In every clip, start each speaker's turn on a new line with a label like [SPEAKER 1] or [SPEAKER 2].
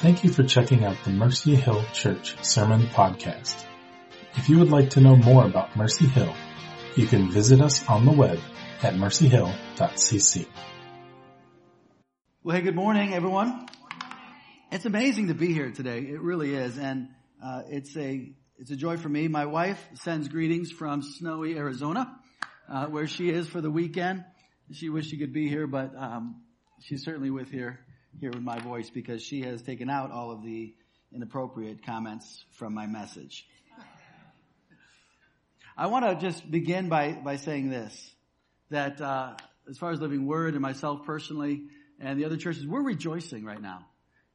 [SPEAKER 1] Thank you for checking out the Mercy Hill Church Sermon Podcast. If you would like to know more about Mercy Hill, you can visit us on the web at mercyhill.cc.
[SPEAKER 2] Well, hey, good morning, everyone. It's amazing to be here today. It really is, and uh, it's a it's a joy for me. My wife sends greetings from snowy Arizona, uh, where she is for the weekend. She wished she could be here, but um, she's certainly with here here with my voice because she has taken out all of the inappropriate comments from my message. I want to just begin by by saying this: that uh, as far as Living Word and myself personally and the other churches, we're rejoicing right now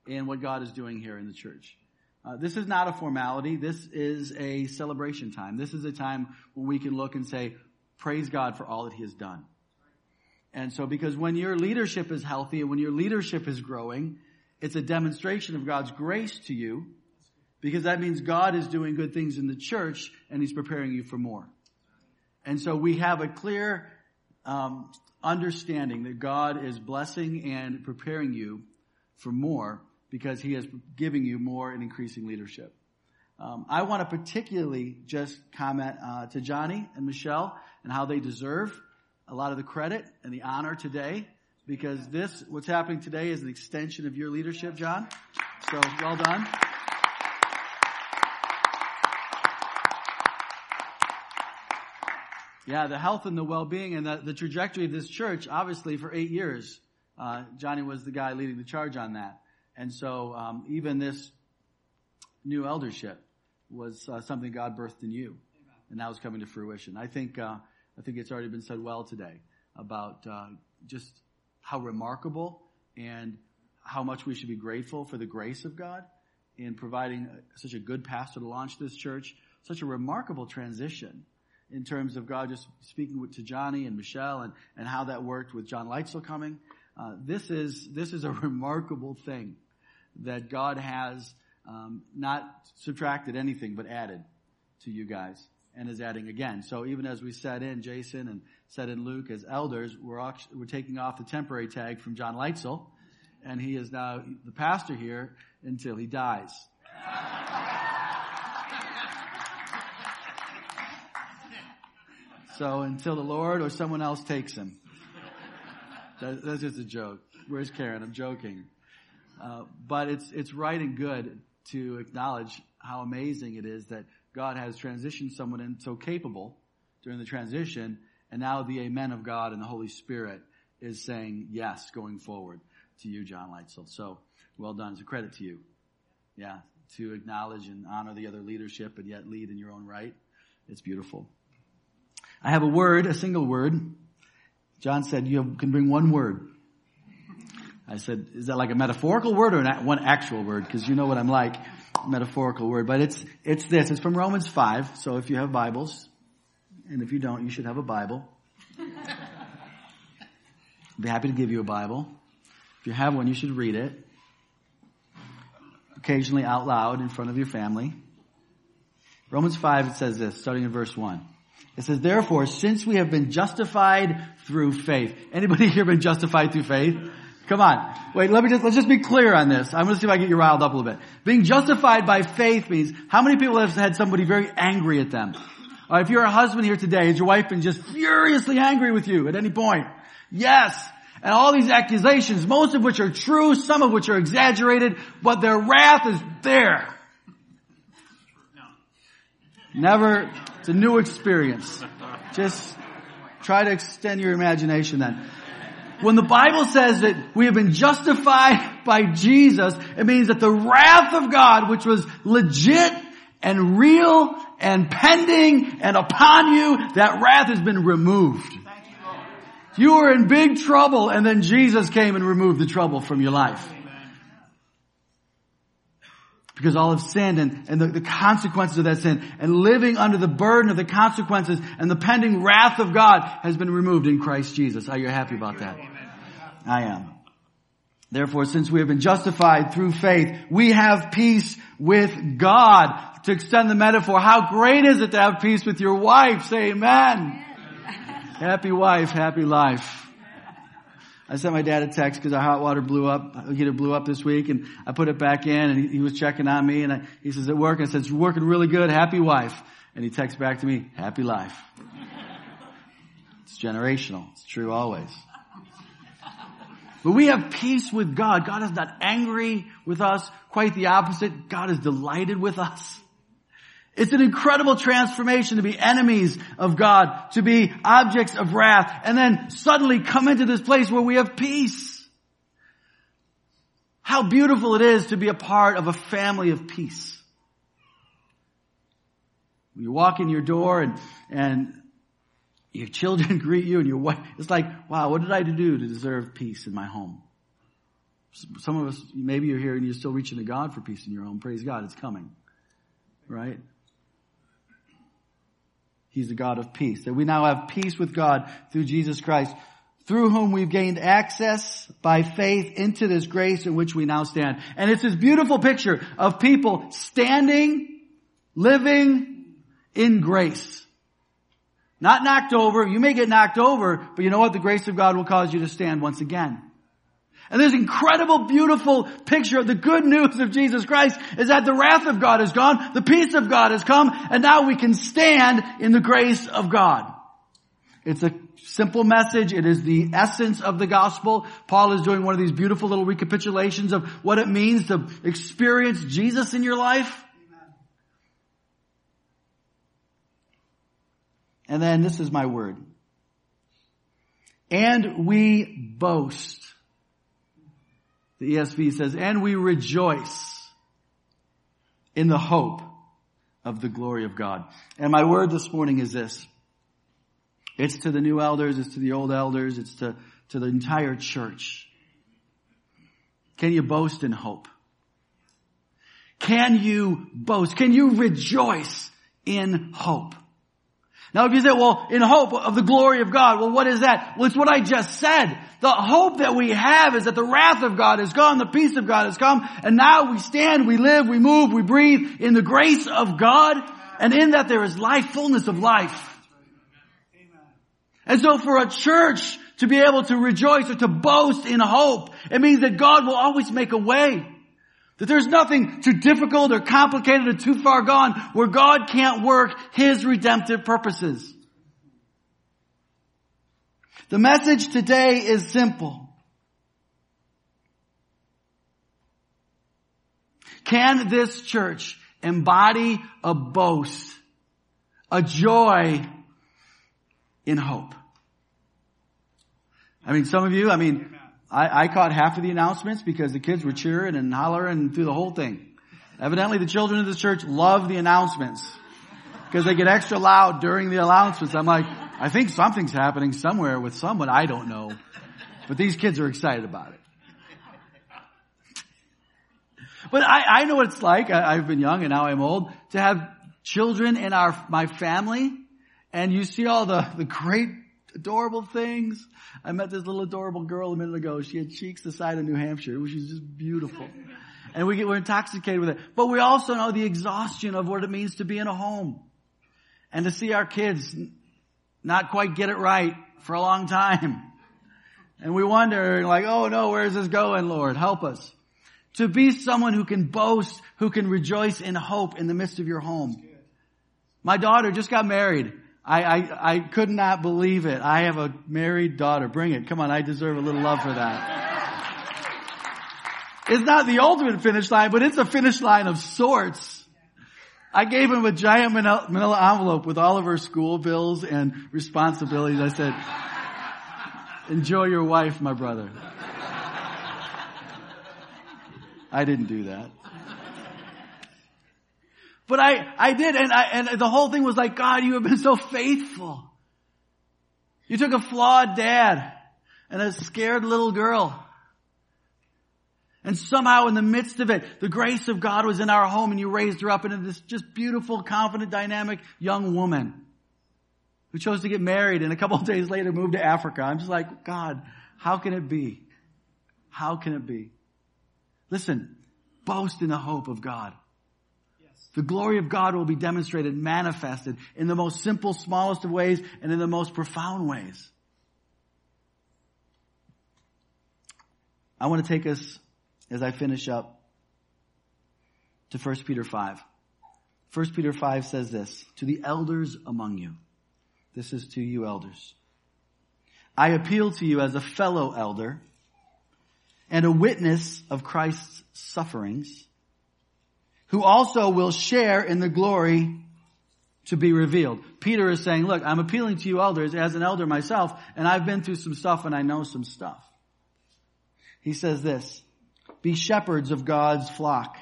[SPEAKER 2] in what God is doing here in the church. Uh, this is not a formality. This is a celebration time. This is a time when we can look and say, praise God for all that He has done. And so because when your leadership is healthy and when your leadership is growing, it's a demonstration of God's grace to you because that means God is doing good things in the church and He's preparing you for more. And so we have a clear um, understanding that God is blessing and preparing you for more because He is giving you more and increasing leadership. Um, I want to particularly just comment uh, to Johnny and Michelle and how they deserve a lot of the credit and the honor today because this, what's happening today is an extension of your leadership, John. So well done. Yeah, the health and the well-being and the, the trajectory of this church, obviously for eight years, uh, Johnny was the guy leading the charge on that. And so, um, even this new eldership was uh, something God birthed in you. And now is coming to fruition. I think, uh, I think it's already been said well today about uh, just how remarkable and how much we should be grateful for the grace of God in providing such a good pastor to launch this church. Such a remarkable transition in terms of God just speaking to Johnny and Michelle and, and how that worked with John Leitzel coming. Uh, this is this is a remarkable thing that God has um, not subtracted anything but added to you guys and is adding again. So even as we set in Jason and set in Luke as elders, we're, we're taking off the temporary tag from John Leitzel, and he is now the pastor here until he dies. so until the Lord or someone else takes him. That, that's just a joke. Where's Karen? I'm joking. Uh, but it's it's right and good to acknowledge how amazing it is that God has transitioned someone in so capable during the transition, and now the Amen of God and the Holy Spirit is saying yes going forward to you, John Leitzel. So well done. It's a credit to you. Yeah, to acknowledge and honor the other leadership, and yet lead in your own right. It's beautiful. I have a word, a single word. John said you can bring one word. I said, is that like a metaphorical word or one actual word? Because you know what I'm like metaphorical word, but it's, it's this. It's from Romans 5. So if you have Bibles, and if you don't, you should have a Bible. I'd be happy to give you a Bible. If you have one, you should read it. Occasionally out loud in front of your family. Romans 5, it says this, starting in verse 1. It says, therefore, since we have been justified through faith. Anybody here been justified through faith? Come on. Wait, let me just, let's just be clear on this. I'm going to see if I get you riled up a little bit. Being justified by faith means how many people have had somebody very angry at them? Uh, if you're a husband here today, has your wife been just furiously angry with you at any point? Yes. And all these accusations, most of which are true, some of which are exaggerated, but their wrath is there. Never, it's a new experience. Just try to extend your imagination then. When the Bible says that we have been justified by Jesus, it means that the wrath of God, which was legit and real and pending and upon you, that wrath has been removed. You were in big trouble and then Jesus came and removed the trouble from your life. Because all have sinned and, and the, the, consequences of that sin and living under the burden of the consequences and the pending wrath of God has been removed in Christ Jesus. Are you happy about that? I am. Therefore, since we have been justified through faith, we have peace with God. To extend the metaphor, how great is it to have peace with your wife? Say amen. happy wife, happy life. I sent my dad a text because our hot water blew up. Heater blew up this week, and I put it back in, and he, he was checking on me, and I, he says, "It working?" I said, "It's working really good. Happy wife." And he texts back to me, "Happy life." it's generational. It's true always. But we have peace with God. God is not angry with us. Quite the opposite. God is delighted with us. It's an incredible transformation to be enemies of God, to be objects of wrath, and then suddenly come into this place where we have peace. How beautiful it is to be a part of a family of peace. You walk in your door and, and your children greet you and your wife, it's like, wow, what did I do to deserve peace in my home? Some of us, maybe you're here and you're still reaching to God for peace in your home. Praise God, it's coming. Right? He's a God of peace. That we now have peace with God through Jesus Christ, through whom we've gained access by faith into this grace in which we now stand. And it's this beautiful picture of people standing, living in grace. Not knocked over. You may get knocked over, but you know what? The grace of God will cause you to stand once again. And this incredible, beautiful picture of the good news of Jesus Christ is that the wrath of God is gone, the peace of God has come, and now we can stand in the grace of God. It's a simple message. It is the essence of the gospel. Paul is doing one of these beautiful little recapitulations of what it means to experience Jesus in your life. And then this is my word. And we boast. The ESV says, and we rejoice in the hope of the glory of God. And my word this morning is this. It's to the new elders, it's to the old elders, it's to, to the entire church. Can you boast in hope? Can you boast? Can you rejoice in hope? Now if you say, well, in hope of the glory of God, well what is that? Well it's what I just said. The hope that we have is that the wrath of God is gone, the peace of God has come, and now we stand, we live, we move, we breathe in the grace of God, and in that there is life, fullness of life. And so for a church to be able to rejoice or to boast in hope, it means that God will always make a way. That there's nothing too difficult or complicated or too far gone where God can't work His redemptive purposes. The message today is simple. Can this church embody a boast, a joy in hope? I mean, some of you, I mean, I, I caught half of the announcements because the kids were cheering and hollering through the whole thing. Evidently the children of the church love the announcements because they get extra loud during the announcements. I'm like, I think something's happening somewhere with someone I don't know, but these kids are excited about it. But I, I know what it's like. I, I've been young and now I'm old to have children in our, my family and you see all the, the great adorable things. I met this little adorable girl a minute ago. She had cheeks the size of New Hampshire. She was just beautiful. And we get, we're intoxicated with it. But we also know the exhaustion of what it means to be in a home. And to see our kids not quite get it right for a long time. And we wonder, like, oh no, where is this going, Lord? Help us. To be someone who can boast, who can rejoice in hope in the midst of your home. My daughter just got married. I, I, I could not believe it. I have a married daughter. Bring it. Come on, I deserve a little love for that. It's not the ultimate finish line, but it's a finish line of sorts. I gave him a giant manila envelope with all of her school bills and responsibilities. I said, enjoy your wife, my brother. I didn't do that. But I, I did, and I, and the whole thing was like, God, you have been so faithful. You took a flawed dad and a scared little girl. And somehow in the midst of it, the grace of God was in our home and you raised her up into this just beautiful, confident, dynamic young woman who chose to get married and a couple of days later moved to Africa. I'm just like, God, how can it be? How can it be? Listen, boast in the hope of God. The glory of God will be demonstrated, manifested in the most simple, smallest of ways and in the most profound ways. I want to take us, as I finish up, to 1 Peter 5. 1 Peter 5 says this, to the elders among you. This is to you elders. I appeal to you as a fellow elder and a witness of Christ's sufferings, who also will share in the glory to be revealed. Peter is saying, look, I'm appealing to you elders as an elder myself, and I've been through some stuff and I know some stuff. He says this, be shepherds of God's flock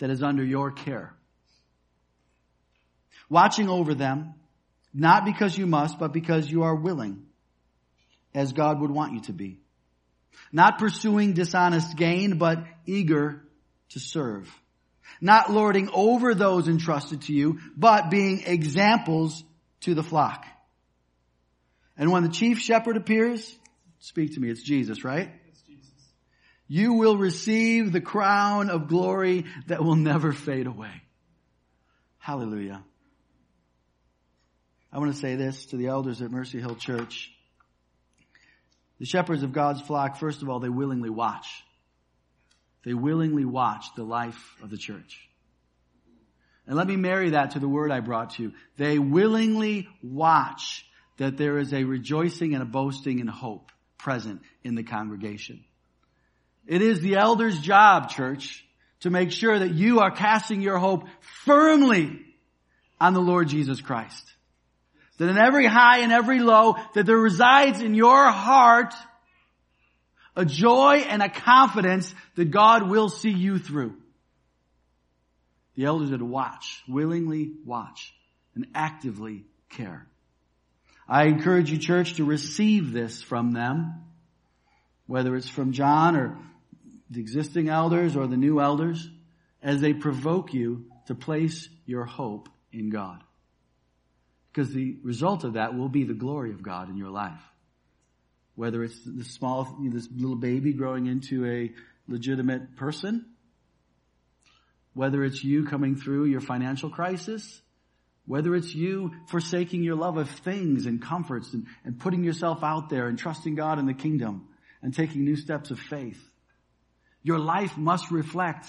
[SPEAKER 2] that is under your care. Watching over them, not because you must, but because you are willing, as God would want you to be. Not pursuing dishonest gain, but eager to serve not lording over those entrusted to you, but being examples to the flock. And when the chief shepherd appears, speak to me, it's Jesus, right? It's Jesus. You will receive the crown of glory that will never fade away. Hallelujah. I want to say this to the elders at Mercy Hill Church. The shepherds of God's flock, first of all, they willingly watch. They willingly watch the life of the church. And let me marry that to the word I brought to you. They willingly watch that there is a rejoicing and a boasting and hope present in the congregation. It is the elder's job, church, to make sure that you are casting your hope firmly on the Lord Jesus Christ. That in every high and every low, that there resides in your heart a joy and a confidence that God will see you through. The elders are to watch, willingly watch, and actively care. I encourage you, church, to receive this from them, whether it's from John or the existing elders or the new elders, as they provoke you to place your hope in God. Because the result of that will be the glory of God in your life whether it's the small, this little baby growing into a legitimate person, whether it's you coming through your financial crisis, whether it's you forsaking your love of things and comforts and, and putting yourself out there and trusting God in the kingdom and taking new steps of faith. Your life must reflect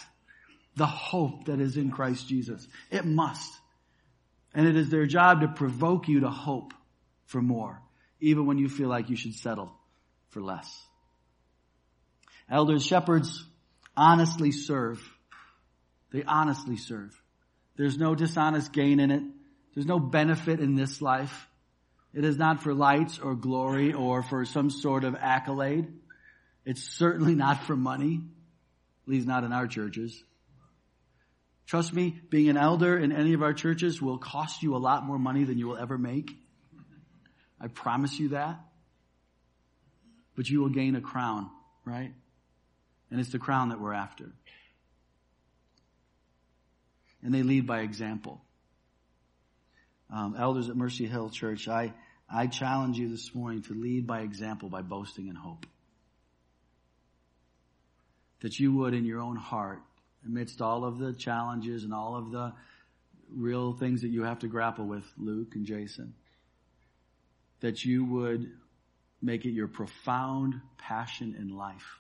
[SPEAKER 2] the hope that is in Christ Jesus. It must. And it is their job to provoke you to hope for more, even when you feel like you should settle for less. Elders, shepherds honestly serve. They honestly serve. There's no dishonest gain in it. There's no benefit in this life. It is not for lights or glory or for some sort of accolade. It's certainly not for money. At least not in our churches. Trust me, being an elder in any of our churches will cost you a lot more money than you will ever make. I promise you that but you will gain a crown, right? And it's the crown that we're after. And they lead by example. Um, elders at Mercy Hill Church, I, I challenge you this morning to lead by example by boasting in hope. That you would in your own heart, amidst all of the challenges and all of the real things that you have to grapple with, Luke and Jason, that you would Make it your profound passion in life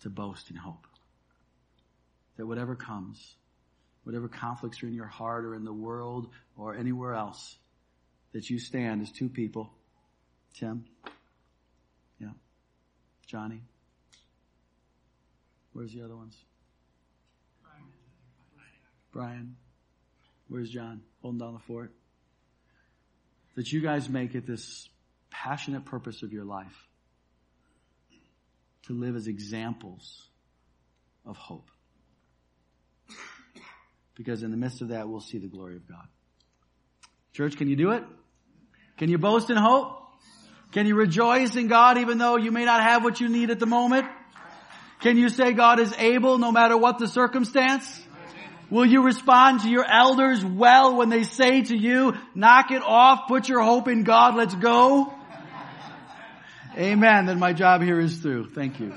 [SPEAKER 2] to boast in hope. That whatever comes, whatever conflicts are in your heart or in the world or anywhere else, that you stand as two people. Tim? Yeah. Johnny? Where's the other ones? Brian. Where's John? Holding down the fort. That you guys make it this passionate purpose of your life to live as examples of hope. Because in the midst of that, we'll see the glory of God. Church, can you do it? Can you boast in hope? Can you rejoice in God even though you may not have what you need at the moment? Can you say God is able no matter what the circumstance? Will you respond to your elders well when they say to you, knock it off, put your hope in God, let's go? Amen. Then my job here is through. Thank you.